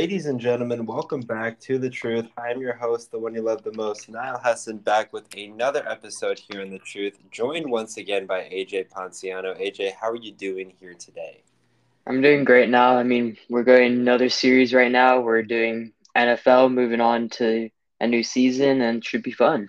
Ladies and gentlemen, welcome back to The Truth. I'm your host, the one you love the most, Niall Hesson, back with another episode here in The Truth, joined once again by AJ Ponciano. AJ, how are you doing here today? I'm doing great now. I mean, we're going another series right now. We're doing NFL, moving on to a new season, and should be fun.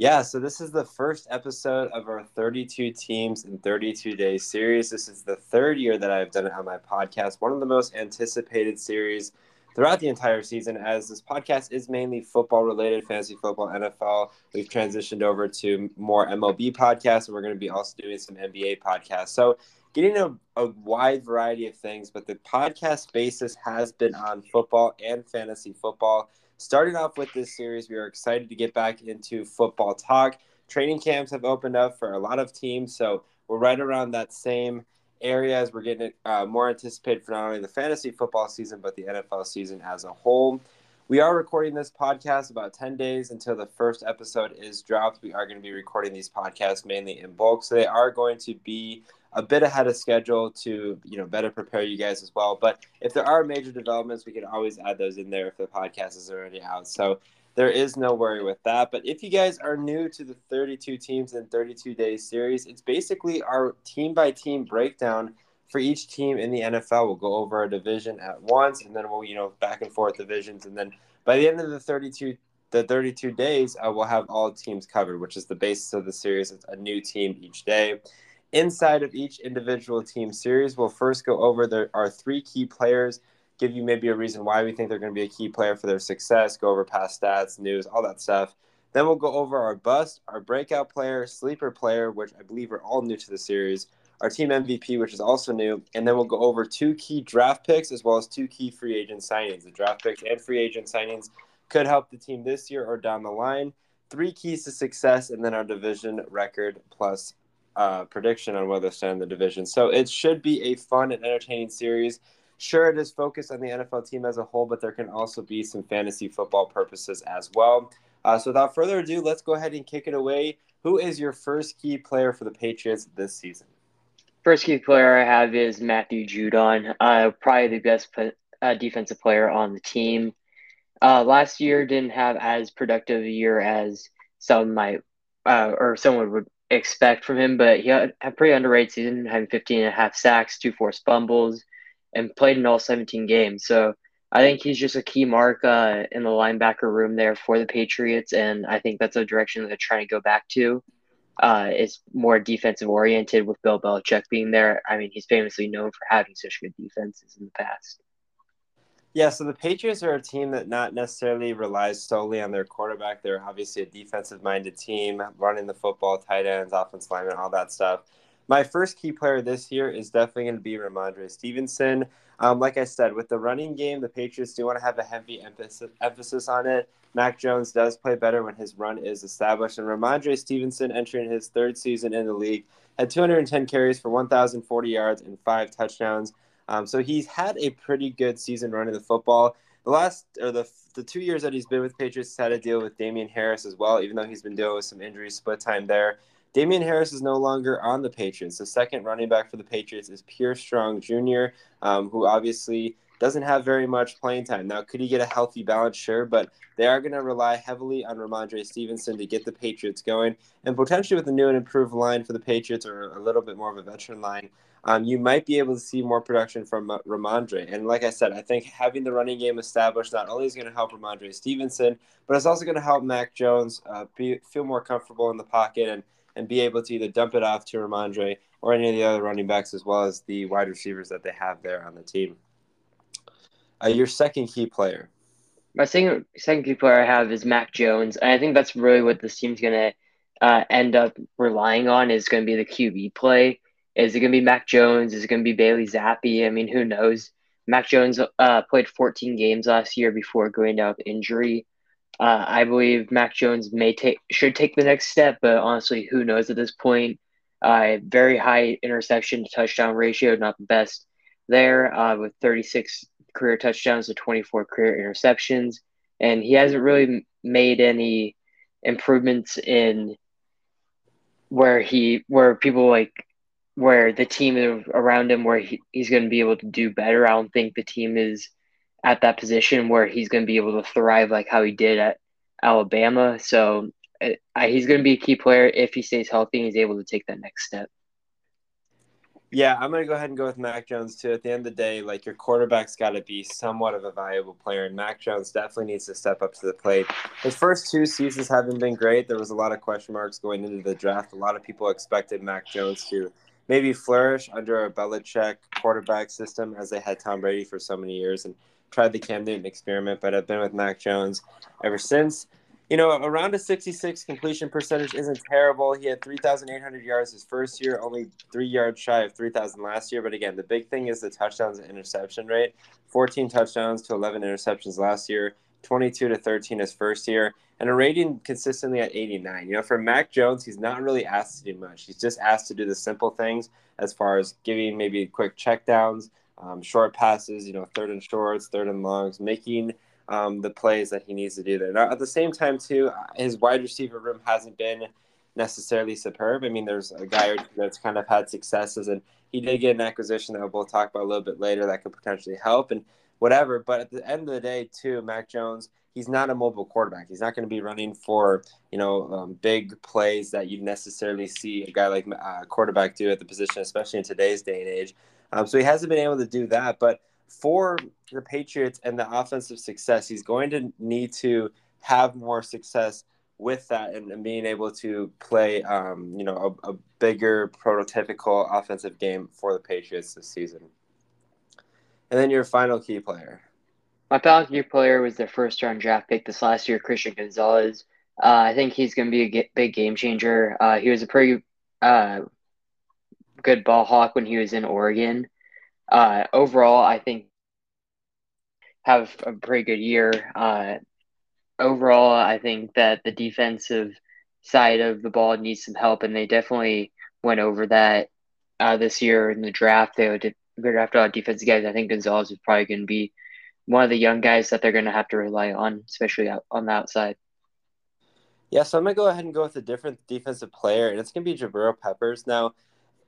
Yeah, so this is the first episode of our 32 teams in 32 days series. This is the third year that I've done it on my podcast, one of the most anticipated series throughout the entire season, as this podcast is mainly football related, fantasy football, NFL. We've transitioned over to more MLB podcasts, and we're going to be also doing some NBA podcasts. So, getting a, a wide variety of things, but the podcast basis has been on football and fantasy football. Starting off with this series, we are excited to get back into football talk. Training camps have opened up for a lot of teams, so we're right around that same area as we're getting uh, more anticipated for not only the fantasy football season but the NFL season as a whole. We are recording this podcast about 10 days until the first episode is dropped. We are going to be recording these podcasts mainly in bulk, so they are going to be a bit ahead of schedule to you know better prepare you guys as well. But if there are major developments, we can always add those in there if the podcast is already out. So there is no worry with that. But if you guys are new to the 32 teams in 32 days series, it's basically our team by team breakdown for each team in the NFL. We'll go over a division at once, and then we'll you know back and forth divisions, and then by the end of the 32 the 32 days, uh, we'll have all teams covered, which is the basis of the series. It's a new team each day. Inside of each individual team series, we'll first go over are three key players, give you maybe a reason why we think they're going to be a key player for their success, go over past stats, news, all that stuff. Then we'll go over our bust, our breakout player, sleeper player, which I believe are all new to the series, our team MVP, which is also new, and then we'll go over two key draft picks as well as two key free agent signings. The draft picks and free agent signings could help the team this year or down the line. Three keys to success, and then our division record plus uh, prediction on where they stand in the division. So it should be a fun and entertaining series. Sure, it is focused on the NFL team as a whole, but there can also be some fantasy football purposes as well. Uh, so without further ado, let's go ahead and kick it away. Who is your first key player for the Patriots this season? First key player I have is Matthew Judon, uh, probably the best uh, defensive player on the team. Uh, last year didn't have as productive a year as some might uh, or someone would expect from him, but he had a pretty underrated season, having 15 and a half sacks, two forced fumbles, and played in all 17 games. So I think he's just a key mark uh, in the linebacker room there for the Patriots, and I think that's a direction they're trying to go back to. Uh, is more defensive oriented with Bill Belichick being there. I mean, he's famously known for having such good defenses in the past. Yeah, so the Patriots are a team that not necessarily relies solely on their quarterback. They're obviously a defensive minded team, running the football, tight ends, offense linemen, all that stuff. My first key player this year is definitely going to be Rhamondre Stevenson. Um, like I said, with the running game, the Patriots do want to have a heavy emphasis, emphasis on it. Mac Jones does play better when his run is established. And Rhamondre Stevenson, entering his third season in the league, had 210 carries for 1,040 yards and five touchdowns. Um, so he's had a pretty good season running the football. The last or the the two years that he's been with Patriots had to deal with Damien Harris as well, even though he's been dealing with some injuries, split time there. Damien Harris is no longer on the Patriots. The second running back for the Patriots is Pierre Strong Jr., um, who obviously doesn't have very much playing time. Now, could he get a healthy balance? Sure, but they are going to rely heavily on Rhamondre Stevenson to get the Patriots going. And potentially with a new and improved line for the Patriots or a little bit more of a veteran line, um, you might be able to see more production from uh, Rhamondre. And like I said, I think having the running game established not only is going to help Rhamondre Stevenson, but it's also going to help Mac Jones uh, be, feel more comfortable in the pocket and, and be able to either dump it off to Rhamondre or any of the other running backs, as well as the wide receivers that they have there on the team. Uh, your second key player. My second second key player I have is Mac Jones, and I think that's really what this team's going to uh, end up relying on is going to be the QB play. Is it going to be Mac Jones? Is it going to be Bailey Zappe? I mean, who knows? Mac Jones uh, played 14 games last year before going down with injury. Uh, I believe Mac Jones may take should take the next step, but honestly, who knows at this point? Uh, very high interception to touchdown ratio, not the best there, uh, with 36 career touchdowns to 24 career interceptions, and he hasn't really made any improvements in where he where people like where the team around him where he, he's going to be able to do better. I don't think the team is at that position where he's going to be able to thrive like how he did at Alabama. So he's going to be a key player if he stays healthy and he's able to take that next step. Yeah, I'm gonna go ahead and go with Mac Jones too. At the end of the day, like your quarterback's got to be somewhat of a valuable player, and Mac Jones definitely needs to step up to the plate. His first two seasons haven't been great. There was a lot of question marks going into the draft. A lot of people expected Mac Jones to maybe flourish under a Belichick quarterback system, as they had Tom Brady for so many years, and tried the Cam Newton experiment. But I've been with Mac Jones ever since you know, around a 66 completion percentage isn't terrible. He had 3,800 yards his first year, only three yards shy of 3,000 last year. But again, the big thing is the touchdowns and interception rate 14 touchdowns to 11 interceptions last year, 22 to 13 his first year, and a rating consistently at 89. You know, for Mac Jones, he's not really asked to do much. He's just asked to do the simple things as far as giving maybe quick checkdowns, um, short passes, you know, third and shorts, third and longs, making um, the plays that he needs to do there. Now, at the same time, too, his wide receiver room hasn't been necessarily superb. I mean, there's a guy that's kind of had successes, and he did get an acquisition that we'll talk about a little bit later that could potentially help and whatever. But at the end of the day, too, Mac Jones, he's not a mobile quarterback. He's not going to be running for you know um, big plays that you necessarily see a guy like a uh, quarterback do at the position, especially in today's day and age. Um, so he hasn't been able to do that, but for the Patriots and the offensive success, he's going to need to have more success with that and, and being able to play, um, you know, a, a, bigger prototypical offensive game for the Patriots this season. And then your final key player. My final key player was their first round draft pick this last year, Christian Gonzalez. Uh, I think he's going to be a big game changer. Uh, he was a pretty uh, good ball hawk when he was in Oregon uh, overall, I think have a pretty good year. Uh, overall, I think that the defensive side of the ball needs some help, and they definitely went over that uh, this year in the draft. They would draft a defensive guys. I think Gonzalez is probably going to be one of the young guys that they're going to have to rely on, especially on the outside. Yeah, so I'm gonna go ahead and go with a different defensive player, and it's gonna be Jabril Peppers. Now,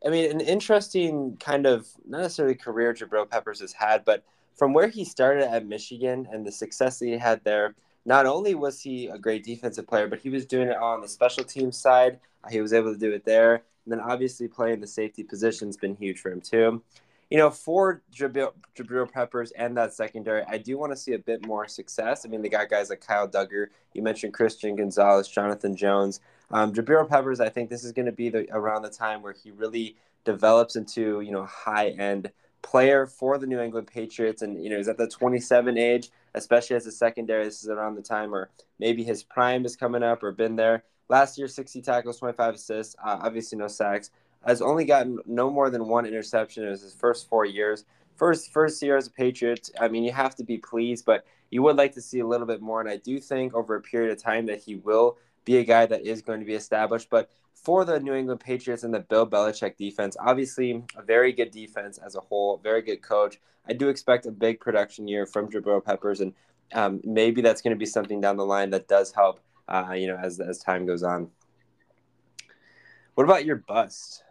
I mean, an interesting kind of not necessarily career Jabril Peppers has had, but from where he started at Michigan and the success that he had there, not only was he a great defensive player, but he was doing it on the special team side. He was able to do it there. And then obviously playing the safety position has been huge for him too. You know, for Jabril, Jabril Peppers and that secondary, I do want to see a bit more success. I mean, they got guys like Kyle Dugger. You mentioned Christian Gonzalez, Jonathan Jones. Um, Jabril Peppers, I think this is going to be the, around the time where he really develops into you know high end player for the New England Patriots, and you know he's at the 27 age, especially as a secondary. This is around the time where maybe his prime is coming up or been there. Last year, 60 tackles, 25 assists, uh, obviously no sacks. Has only gotten no more than one interception in his first four years. First first year as a Patriot, I mean you have to be pleased, but you would like to see a little bit more. And I do think over a period of time that he will be a guy that is going to be established. But for the New England Patriots and the Bill Belichick defense, obviously a very good defense as a whole, very good coach. I do expect a big production year from Jabril Peppers, and um, maybe that's going to be something down the line that does help, uh, you know, as as time goes on. What about your bust?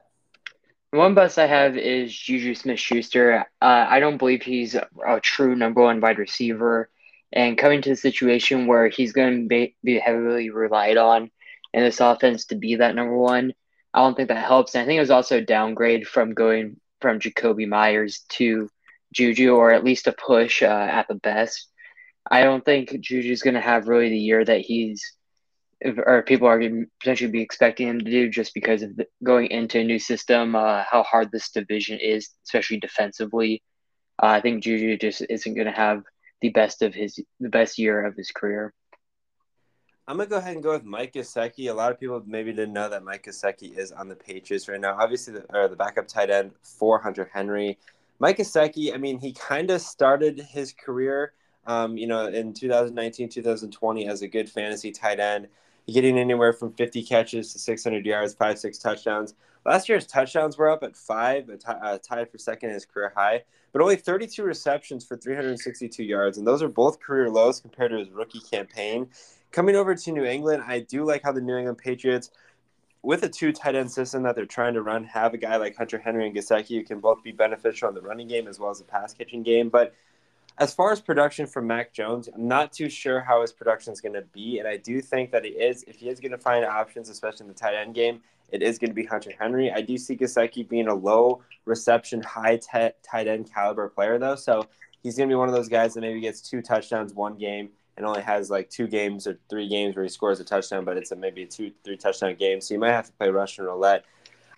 One bust I have is Juju Smith Schuster. Uh, I don't believe he's a, a true number one wide receiver and coming to the situation where he's going to be, be heavily relied on in this offense to be that number one, I don't think that helps. And I think it was also a downgrade from going from Jakobi Meyers to Juju, or at least a push uh, at the best. I don't think Juju's going to have really the year that he's, or people are potentially be expecting him to do just because of the, going into a new system, uh, how hard this division is, especially defensively. Uh, I think Juju just isn't going to have the best of his the best year of his career. I'm gonna go ahead and go with Mike Gesicki. A lot of people maybe didn't know that Mike Gesicki is on the Patriots right now. Obviously, the, or the backup tight end for Hunter Henry. Mike Gesicki, I mean, he kind of started his career, um, you know, in 2019, 2020 as a good fantasy tight end, getting anywhere from 50 catches to 600 yards, five, six touchdowns. Last year's touchdowns were up at five, tied for second in his career high, but only 32 receptions for 362 yards, and those are both career lows compared to his rookie campaign. Coming over to New England, I do like how the New England Patriots, with a two tight end system that they're trying to run, have a guy like Hunter Henry and Gesicki who can both be beneficial in the running game as well as the pass catching game. But As far as production from Mac Jones, I'm not too sure how his production is going to be, and I do think that he is, if he is going to find options, especially in the tight end game, it is going to be Hunter Henry. I do see Gesicki being a low reception, high t- tight end caliber player, though, so he's going to be one of those guys that maybe gets two touchdowns one game and only has like two games or three games where he scores a touchdown, but it's a maybe a two, three touchdown game. So you might have to play Russian roulette.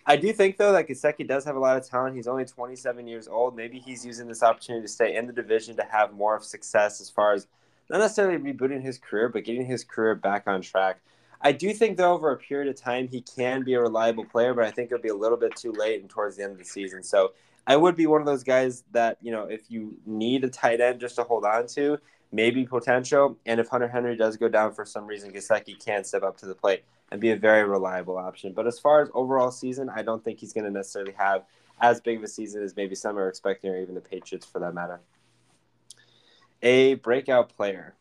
I do think though that Gesicki does have a lot of talent. He's only 27 years old. Maybe he's using this opportunity to stay in the division to have more of success as far as not necessarily rebooting his career, but getting his career back on track. I do think though over a period of time he can be a reliable player, but I think it'll be a little bit too late and towards the end of the season. So I would be one of those guys that you know if you need a tight end just to hold on to, maybe potential. And if Hunter Henry does go down for some reason, Gesicki can step up to the plate and be a very reliable option. But as far as overall season, I don't think he's going to necessarily have as big of a season as maybe some are expecting, or even the Patriots for that matter. A breakout player.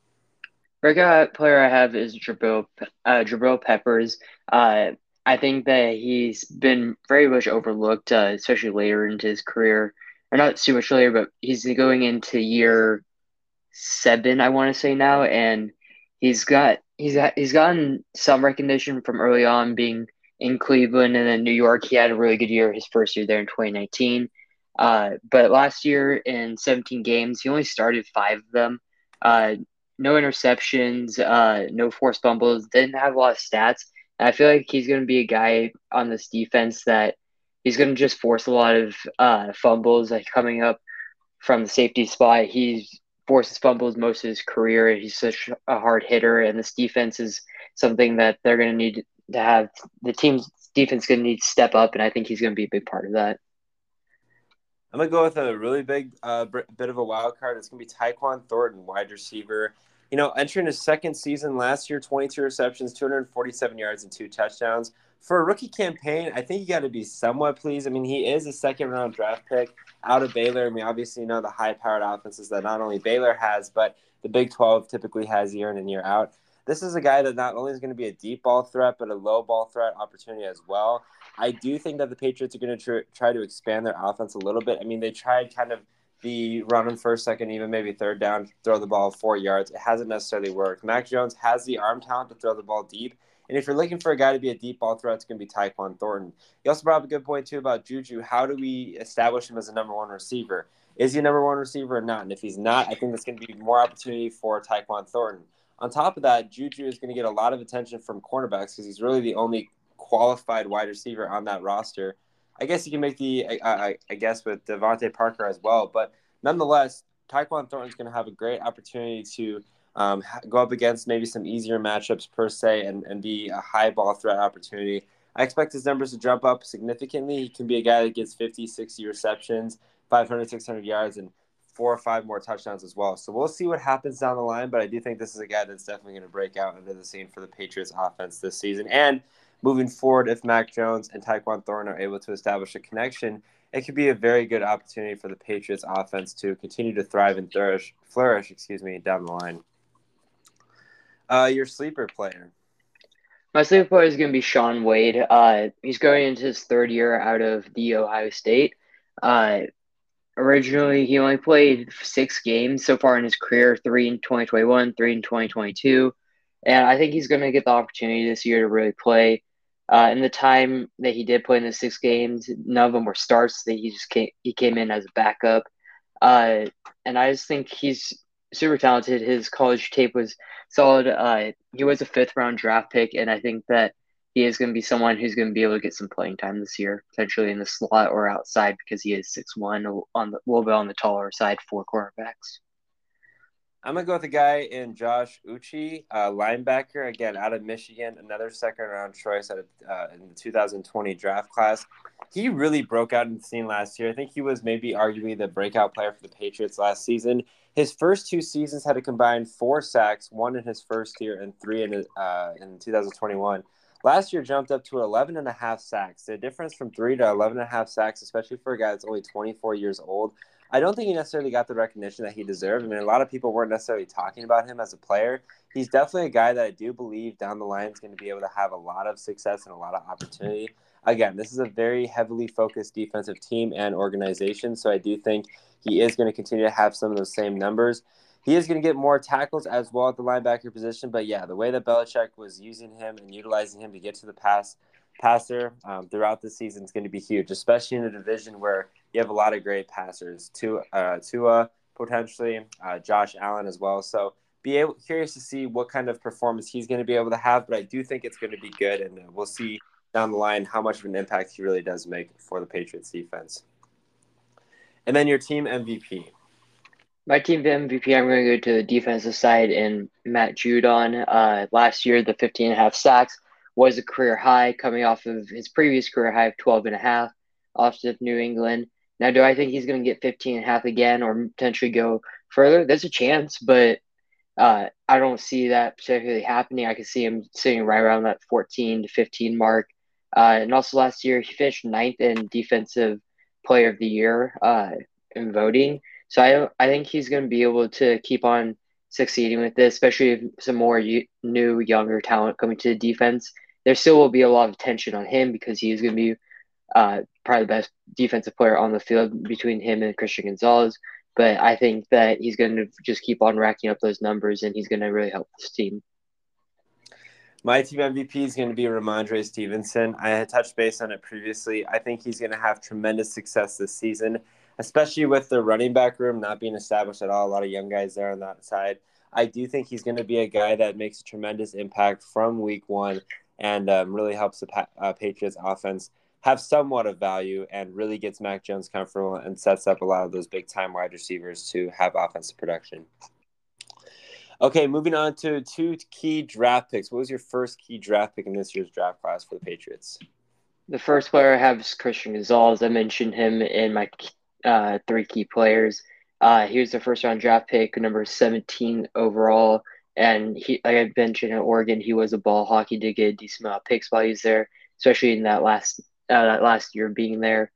Breakout player I have is Jabril, uh, Jabril Peppers. Uh, I think that he's been very much overlooked, uh, especially later into his career. Or not too much later, but he's going into year seven, I want to say now, and he's got he's got, he's gotten some recognition from early on being in Cleveland and then New York. He had a really good year his first year there in 2019. Uh, but last year in 17 games, he only started five of them. Uh, no interceptions, uh, no forced fumbles. Didn't have a lot of stats. And I feel like he's going to be a guy on this defense that he's going to just force a lot of uh, fumbles, like coming up from the safety spot. He's forces fumbles most of his career. He's such a hard hitter, and this defense is something that they're going to need to have. The team's defense going to need to step up, and I think he's going to be a big part of that. I'm gonna go with a really big uh, bit of a wild card. It's gonna be Tyquan Thornton, wide receiver. You know, entering his second season last year, 22 receptions, 247 yards, and two touchdowns for a rookie campaign, I think you got to be somewhat pleased. I mean, he is a second round draft pick out of Baylor. I mean, obviously, you know the high powered offenses that not only Baylor has, but the Big 12 typically has year in and year out. This is a guy that not only is going to be a deep ball threat, but a low ball threat opportunity as well. I do think that the Patriots are going to tr- try to expand their offense a little bit. I mean, they tried kind of the run on first, second, even maybe third down, throw the ball four yards. It hasn't necessarily worked. Mac Jones has the arm talent to throw the ball deep. And if you're looking for a guy to be a deep ball threat, it's going to be Tyquan Thornton. You also brought up a good point, too, about Juju. How do we establish him as a number one receiver? Is he a number one receiver or not? And if he's not, I think that's going to be more opportunity for Tyquan Thornton. On top of that, Juju is going to get a lot of attention from cornerbacks because he's really the only qualified wide receiver on that roster. I guess you can make the, I, I guess, with DeVante Parker as well. But nonetheless, Tyquan Thornton is going to have a great opportunity to um, go up against maybe some easier matchups per se and, and be a high ball threat opportunity. I expect his numbers to jump up significantly. He can be a guy that gets 50, 60 receptions, 500, 600 yards, and four or five more touchdowns as well. So we'll see what happens down the line, but I do think this is a guy that's definitely going to break out into the scene for the Patriots offense this season. And moving forward, if Mac Jones and Tyquan Thornton are able to establish a connection, it could be a very good opportunity for the Patriots offense to continue to thrive and flourish, flourish excuse me, down the line. Uh, your sleeper player. My sleeper player is going to be Shaun Wade. Uh, he's going into his third year out of the Ohio State. Uh, originally, he only played six games so far in his career three in 2021, three in 2022. And I think he's going to get the opportunity this year to really play. Uh, in the time that he did play in the six games, none of them were starts. That he just came, he came in as a backup, uh, and I just think he's super talented. His college tape was solid. Uh, he was a fifth round draft pick, and I think that he is going to be someone who's going to be able to get some playing time this year, potentially in the slot or outside because he is six one on the a little bit on the taller side for cornerbacks. I'm gonna go with a guy in Josh Uche, uh, linebacker, again out of Michigan, another second round choice at a, uh, in the 2020 draft class. He really broke out in the scene last year. I think he was maybe arguably the breakout player for the Patriots last season. His first two seasons had a combined four sacks, one in his first year and three in uh, in 2021. Last year jumped up to 11 and a half sacks. The difference from three to 11 and a half sacks, especially for a guy that's only 24 years old, I don't think he necessarily got the recognition that he deserved. I mean, a lot of people weren't necessarily talking about him as a player. He's definitely a guy that I do believe down the line is going to be able to have a lot of success and a lot of opportunity. Again, this is a very heavily focused defensive team and organization, so I do think he is going to continue to have some of those same numbers. He is going to get more tackles as well at the linebacker position, but yeah, the way that Belichick was using him and utilizing him to get to the pass passer um, throughout the season is going to be huge, especially in a division where you have a lot of great passers. Uh, Tua potentially, uh, Josh Allen as well. So be able curious to see what kind of performance he's going to be able to have, but I do think it's going to be good, and uh, we'll see down the line how much of an impact he really does make for the Patriots defense. And then your team MVP. My team MVP, I'm going to go to the defensive side and Matt Judon. Uh, last year, the 15 and a half sacks was a career high coming off of his previous career high of 12 and a half off of New England. Now, do I think he's going to get 15 and a half again or potentially go further? There's a chance, but uh, I don't see that particularly happening. I can see him sitting right around that 14 to 15 mark. Uh, and also last year, he finished ninth in defensive player of the year uh, in voting. So I, I think he's going to be able to keep on succeeding with this, especially if some more new, younger talent coming to the defense there still will be a lot of tension on him because he is going to be uh, probably the best defensive player on the field between him and Christian Gonzalez. But I think that he's going to just keep on racking up those numbers and he's going to really help this team. My team MVP is going to be Rhamondre Stevenson. I had touched base on it previously. I think he's going to have tremendous success this season, especially with the running back room not being established at all. A lot of young guys there on that side. I do think he's going to be a guy that makes a tremendous impact from week one and um, really helps the pa- uh, Patriots offense have somewhat of value and really gets Mac Jones comfortable and sets up a lot of those big time wide receivers to have offensive production. Okay, moving on to two key draft picks. What was your first key draft pick in this year's draft class for the Patriots? The first player I have is Christian Gonzalez. I mentioned him in my uh, three key players. Uh, he was the first round draft pick, number 17 overall. And he, like I mentioned, in Oregon, he was a ball hawk. He did get a decent amount of picks while he was there, especially in that last uh, that last year being there.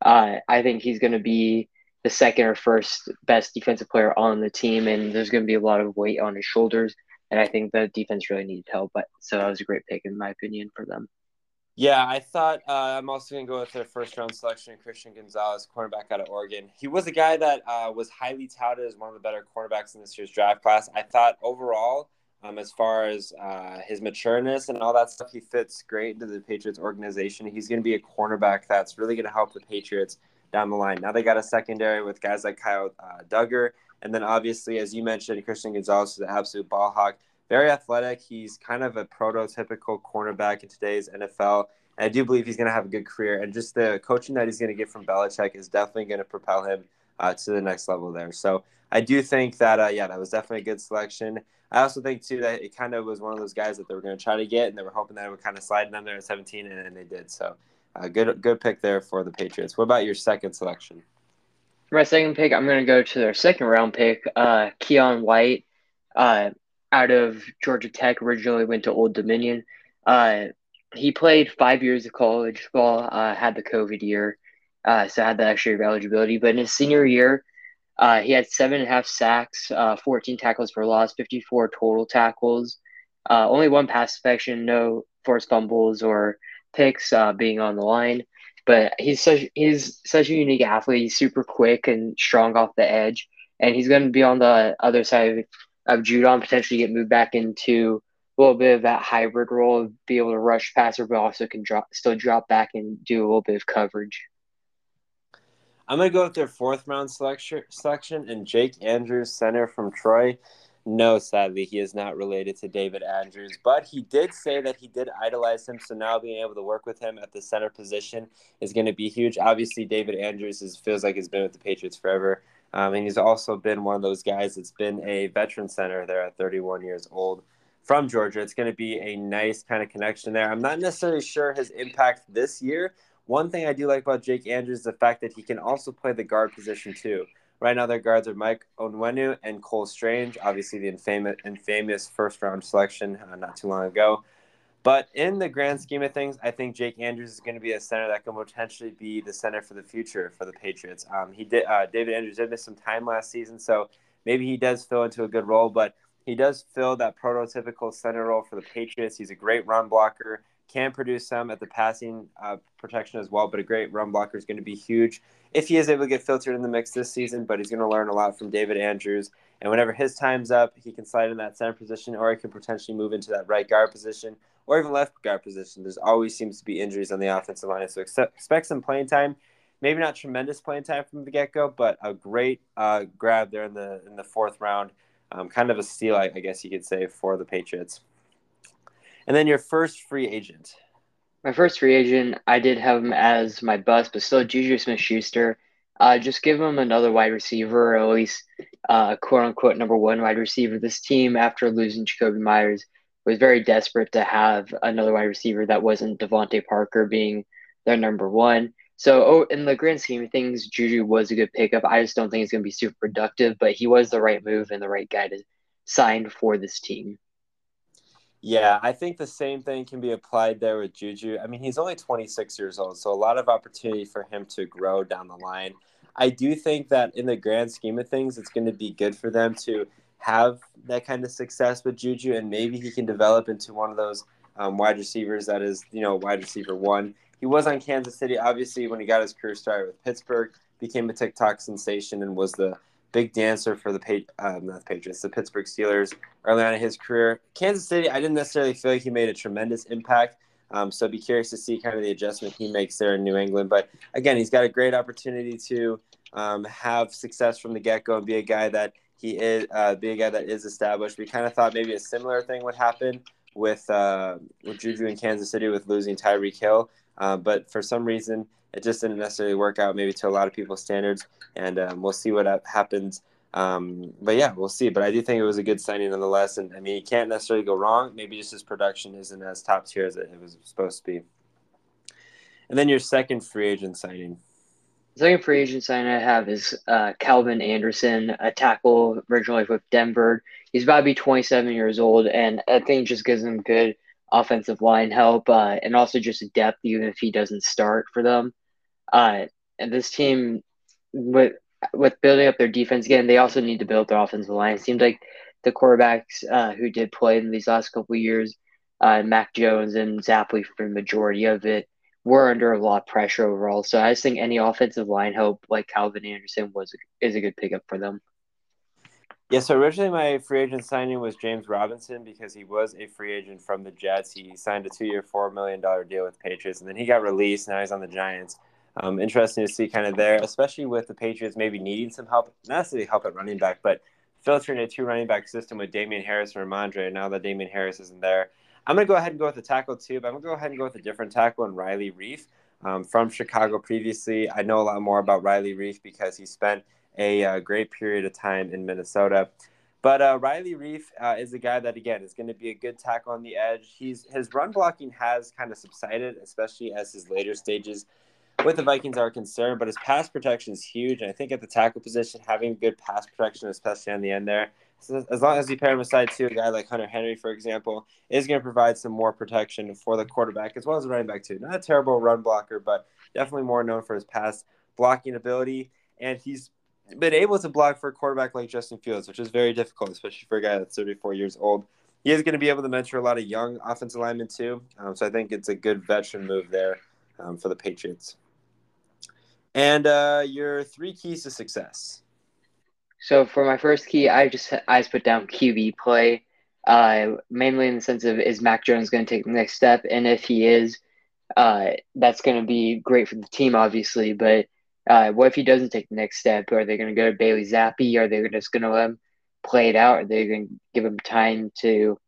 Uh, I think he's going to be the second or first best defensive player on the team, and there's going to be a lot of weight on his shoulders. And I think the defense really needed help. But so that was a great pick, in my opinion, for them. Yeah, I thought uh, I'm also going to go with their first round selection, Christian Gonzalez, cornerback out of Oregon. He was a guy that uh, was highly touted as one of the better cornerbacks in this year's draft class. I thought overall, um, as far as uh, his matureness and all that stuff, he fits great into the Patriots organization. He's going to be a cornerback that's really going to help the Patriots down the line. Now they got a secondary with guys like Kyle uh, Dugger. And then obviously, as you mentioned, Christian Gonzalez is an absolute ball hawk very athletic. He's kind of a prototypical cornerback in today's NFL. And I do believe he's going to have a good career. And just the coaching that he's going to get from Belichick is definitely going to propel him uh, to the next level there. So I do think that, uh, yeah, that was definitely a good selection. I also think, too, that it kind of was one of those guys that they were going to try to get, and they were hoping that it would kind of slide them there at 17, and, and they did. So uh, good, good pick there for the Patriots. What about your second selection? my second pick, I'm going to go to their second round pick, uh, Keion White. Uh, out of Georgia Tech, originally went to Old Dominion. Uh, he played five years of college ball, uh, had the COVID year, uh, so had the extra year of eligibility. But in his senior year, uh, he had seven and a half sacks, uh, 14 tackles for loss, 54 total tackles, uh, only one pass deflection, no forced fumbles or picks uh, being on the line. But he's such he's such a unique athlete. He's super quick and strong off the edge, and he's going to be on the other side of Judon potentially get moved back into a little bit of that hybrid role, be able to rush passer, but also can drop still drop back and do a little bit of coverage. I'm gonna go with their fourth round selection selection and Jake Andrews, center from Troy. No, sadly, he is not related to David Andrews, but he did say that he did idolize him. So now being able to work with him at the center position is going to be huge. Obviously, David Andrews is, feels like he's been with the Patriots forever. Um, and he's also been one of those guys that's been a veteran center there at 31 years old from Georgia. It's going to be a nice kind of connection there. I'm not necessarily sure his impact this year. One thing I do like about Jake Andrews is the fact that he can also play the guard position too. Right now, their guards are Mike Onwenu and Cole Strange, obviously the infamous, infamous first round selection uh, not too long ago. But in the grand scheme of things, I think Jake Andrews is going to be a center that can potentially be the center for the future for the Patriots. Um, he did uh, David Andrews did miss some time last season, so maybe he does fill into a good role. But he does fill that prototypical center role for the Patriots. He's a great run blocker, can produce some at the passing uh, protection as well, but a great run blocker is going to be huge if he is able to get filtered in the mix this season. But he's going to learn a lot from David Andrews. And whenever his time's up, he can slide in that center position, or he can potentially move into that right guard position, or even left guard position. There's always seems to be injuries on the offensive line, so expect some playing time. Maybe not tremendous playing time from the get go, but a great uh, grab there in the in the fourth round um, kind of a steal, I, I guess you could say, for the Patriots. And then your first free agent. My first free agent, I did have him as my bust, but still Juju Smith Schuster. Uh, just give him another wide receiver, or at least uh, quote unquote number one wide receiver. This team, after losing Jakobi Meyers, was very desperate to have another wide receiver that wasn't DeVante Parker being their number one. So, oh, in the grand scheme of things, Juju was a good pickup. I just don't think he's going to be super productive, but he was the right move and the right guy to sign for this team. Yeah, I think the same thing can be applied there with Juju. I mean, he's only 26 years old, so a lot of opportunity for him to grow down the line. I do think that in the grand scheme of things, it's going to be good for them to have that kind of success with Juju, and maybe he can develop into one of those um, wide receivers that is, you know, wide receiver one he was on Kansas City. Obviously, when he got his career started with Pittsburgh, became a TikTok sensation and was the big dancer for the uh, not the Patriots, the Pittsburgh Steelers early on in his career. Kansas City, I didn't necessarily feel like he made a tremendous impact. Um, so be curious to see kind of the adjustment he makes there in New England. But again, he's got a great opportunity to um, have success from the get go and be a guy that he is, uh, be a guy that is established. We kind of thought maybe a similar thing would happen with uh, with Juju in Kansas City with losing Tyreek Hill. Uh, but for some reason, it just didn't necessarily work out, maybe to a lot of people's standards. And um, we'll see what happens. Um, but yeah, we'll see. But I do think it was a good signing nonetheless. And I mean, you can't necessarily go wrong. Maybe just his production isn't as top tier as it was supposed to be. And then your second free agent signing. The second free agent signing I have is uh, Calvin Anderson, a tackle originally with Denver. He's about to be 27 years old, and I think just gives him good – offensive line help uh, and also just depth, even if he doesn't start for them. Uh, and this team, with with building up their defense again, they also need to build their offensive line. It seems like the quarterbacks uh, who did play in these last couple years, uh, Mac Jones and Zappe for the majority of it, were under a lot of pressure overall. So I just think any offensive line help like Calvin Anderson was is a good pickup for them. Yeah, so originally my free agent signing was James Robinson because he was a free agent from the Jets. He signed a two-year, four million dollar deal with Patriots, and then he got released. Now he's on the Giants. Um, interesting to see kind of there, especially with the Patriots maybe needing some help, not necessarily help at running back, but filtering a two running back system with Damien Harris and Rhamondre. Now that Damien Harris isn't there, I'm to go ahead and go with the tackle too, but I'm to go ahead and go with a different tackle and Riley Reiff um, from Chicago previously. I know a lot more about Riley Reiff because he spent – a uh, great period of time in Minnesota. But uh, Riley Reiff uh, is a guy that again is going to be a good tackle on the edge. He's his run blocking has kind of subsided, especially as his later stages with the Vikings are concerned. But his pass protection is huge, and I think at the tackle position, having good pass protection, especially on the end there, so as long as you pair him aside to a guy like Hunter Henry, for example, is going to provide some more protection for the quarterback as well as the running back too. Not a terrible run blocker, but definitely more known for his pass blocking ability. And he's been able to block for a quarterback like Justin Fields, which is very difficult, especially for a guy that's 34 years old. He is going to be able to mentor a lot of young offensive linemen too. Um, so I think it's a good veteran move there um, for the Patriots. And uh, your three keys to success. So for my first key, I just I just put down QB play, uh, mainly in the sense of is Mac Jones going to take the next step, and if he is, uh, that's going to be great for the team, obviously. But uh, what if he doesn't take the next step? Are they going to go to Bailey Zappe? Are they just going to let him play it out? Are they going to give him time to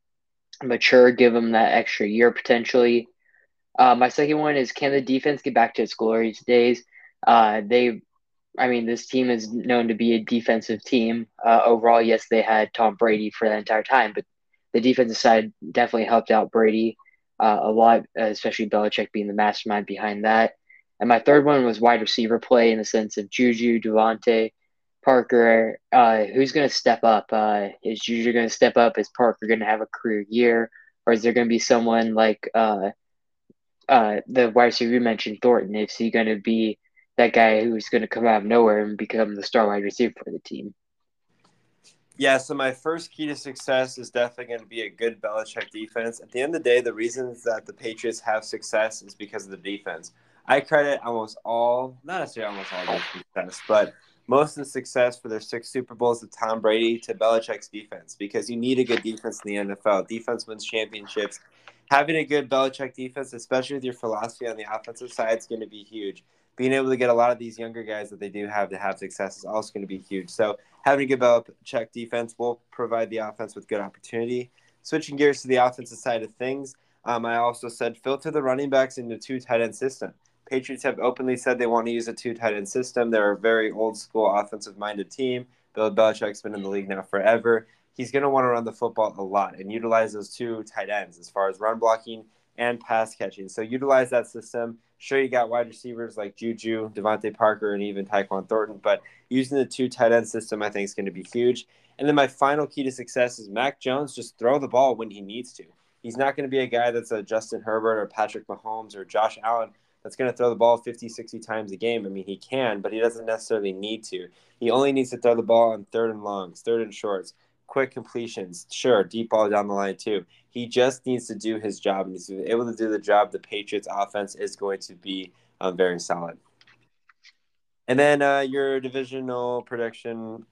mature, give him that extra year potentially? Uh, my second one is can the defense get back to its glory days? Uh, they, I mean, this team is known to be a defensive team. Uh, overall, yes, they had Tom Brady for the entire time, but the defensive side definitely helped out Brady uh, a lot, especially Belichick being the mastermind behind that. And my third one was wide receiver play in the sense of Juju, DeVante, Parker. Uh, who's going to step up? Uh, is Juju going to step up? Is Parker going to have a career year? Or or is there going to be someone like uh, uh, the wide receiver you mentioned, Thornton? Is he going to be that guy who's going to come out of nowhere and become the star wide receiver for the team? Yeah, so my first key to success is definitely going to be a good Belichick defense. At the end of the day, the reasons that the Patriots have success is because of the defense. I credit almost all, not necessarily almost all their success, but most of the success for their six Super Bowls of Tom Brady to Belichick's defense because you need a good defense in the NFL. Defense wins championships. Having a good Belichick defense, especially with your philosophy on the offensive side, is going to be huge being able to get a lot of these younger guys that they do have to have success is also going to be huge. So having a good Belichick defense will provide the offense with good opportunity. Switching gears to the offensive side of things, um, I also said filter the running backs into two tight end system. Patriots have openly said they want to use a two tight end system. They're a very old school offensive minded team. Bill Belichick's been in the league now forever. He's going to want to run the football a lot and utilize those two tight ends as far as run blocking and pass catching. So utilize that system. Sure, you got wide receivers like Juju, DeVante Parker, and even Tyquan Thornton, but using the two tight end system, I think, is going to be huge. And then my final key to success is Mac Jones just throw the ball when he needs to. He's not going to be a guy that's a Justin Herbert or Patrick Mahomes or Josh Allen that's going to throw the ball 50, 60 times a game. I mean, he can, but he doesn't necessarily need to. He only needs to throw the ball on third and longs, third and shorts, quick completions, sure, deep ball down the line too. He just needs to do his job, and he's able to do the job. The Patriots' offense is going to be um, very solid. And then uh, your divisional prediction.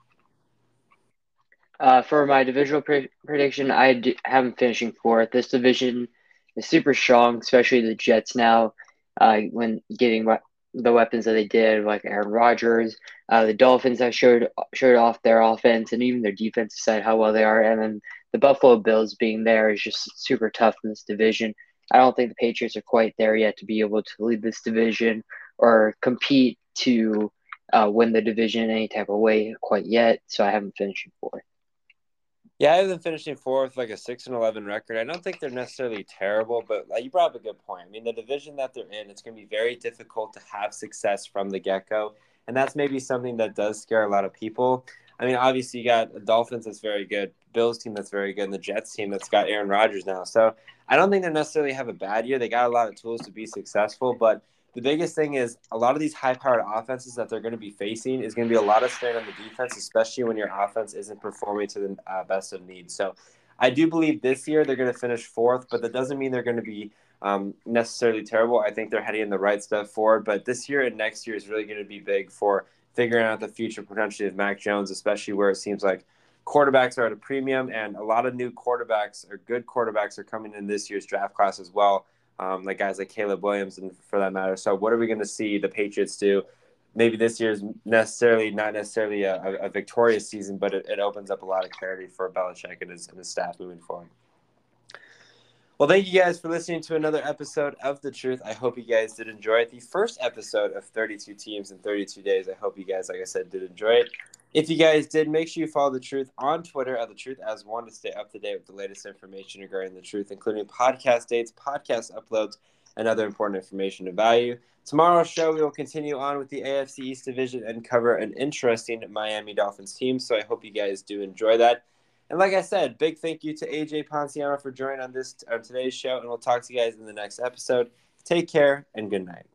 Uh, for my divisional pre- prediction, I have them finishing fourth. This division is super strong, especially the Jets now. Uh, when getting what the weapons that they did, like Aaron Rodgers, uh, the Dolphins that showed showed off their offense and even their defensive side how well they are, and then the Buffalo Bills being there is just super tough in this division. I don't think the Patriots are quite there yet to be able to lead this division or compete to uh, win the division in any type of way quite yet. So I haven't finished fourth. Yeah, I have finishing fourth, like a six and eleven record. I don't think they're necessarily terrible, but like, you brought up a good point. I mean, the division that they're in, it's going to be very difficult to have success from the get go, and that's maybe something that does scare a lot of people. I mean, obviously you got the Dolphins that's very good, Bills team that's very good, and the Jets team that's got Aaron Rodgers now. So I don't think they necessarily have a bad year. They got a lot of tools to be successful, but the biggest thing is a lot of these high-powered offenses that they're going to be facing is going to be a lot of strain on the defense, especially when your offense isn't performing to the uh, best of needs. So I do believe this year they're going to finish fourth, but that doesn't mean they're going to be um, necessarily terrible. I think they're heading in the right step forward. But this year and next year is really going to be big for figuring out the future potentially of Mac Jones, especially where it seems like quarterbacks are at a premium, and a lot of new quarterbacks or good quarterbacks are coming in this year's draft class as well um, like guys like Caleb Williams and for that matter. So what are we going to see the Patriots do? Maybe this year's necessarily not necessarily a, a victorious season, but it, it, opens up a lot of clarity for Belichick and his, and his staff moving forward. Well, thank you guys for listening to another episode of The Truth. I hope you guys did enjoy it. The first episode of 32 teams in 32 days. I hope you guys, like I said, did enjoy it. If you guys did, make sure you follow The Truth on Twitter at The Truth as one to stay up to date with the latest information regarding The Truth, including podcast dates, podcast uploads, and other important information of value. Tomorrow's show, we will continue on with the AFC East Division and cover an interesting Miami Dolphins team. So I hope you guys do enjoy that. And like I said, big thank you to AJ Ponciano for joining on this on today's show, and we'll talk to you guys in the next episode. Take care and good night.